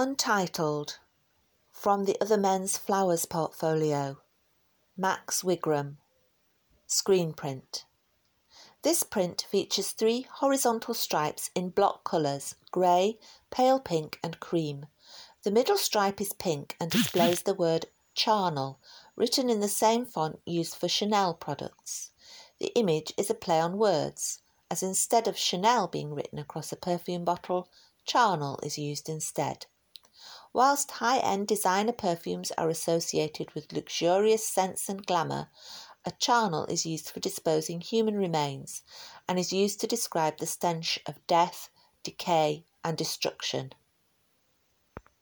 Untitled from the Other Men's Flowers portfolio. Max Wigram. Screen print. This print features three horizontal stripes in block colours grey, pale pink, and cream. The middle stripe is pink and displays the word charnel, written in the same font used for Chanel products. The image is a play on words, as instead of Chanel being written across a perfume bottle, charnel is used instead. Whilst high end designer perfumes are associated with luxurious scents and glamour, a charnel is used for disposing human remains and is used to describe the stench of death, decay, and destruction.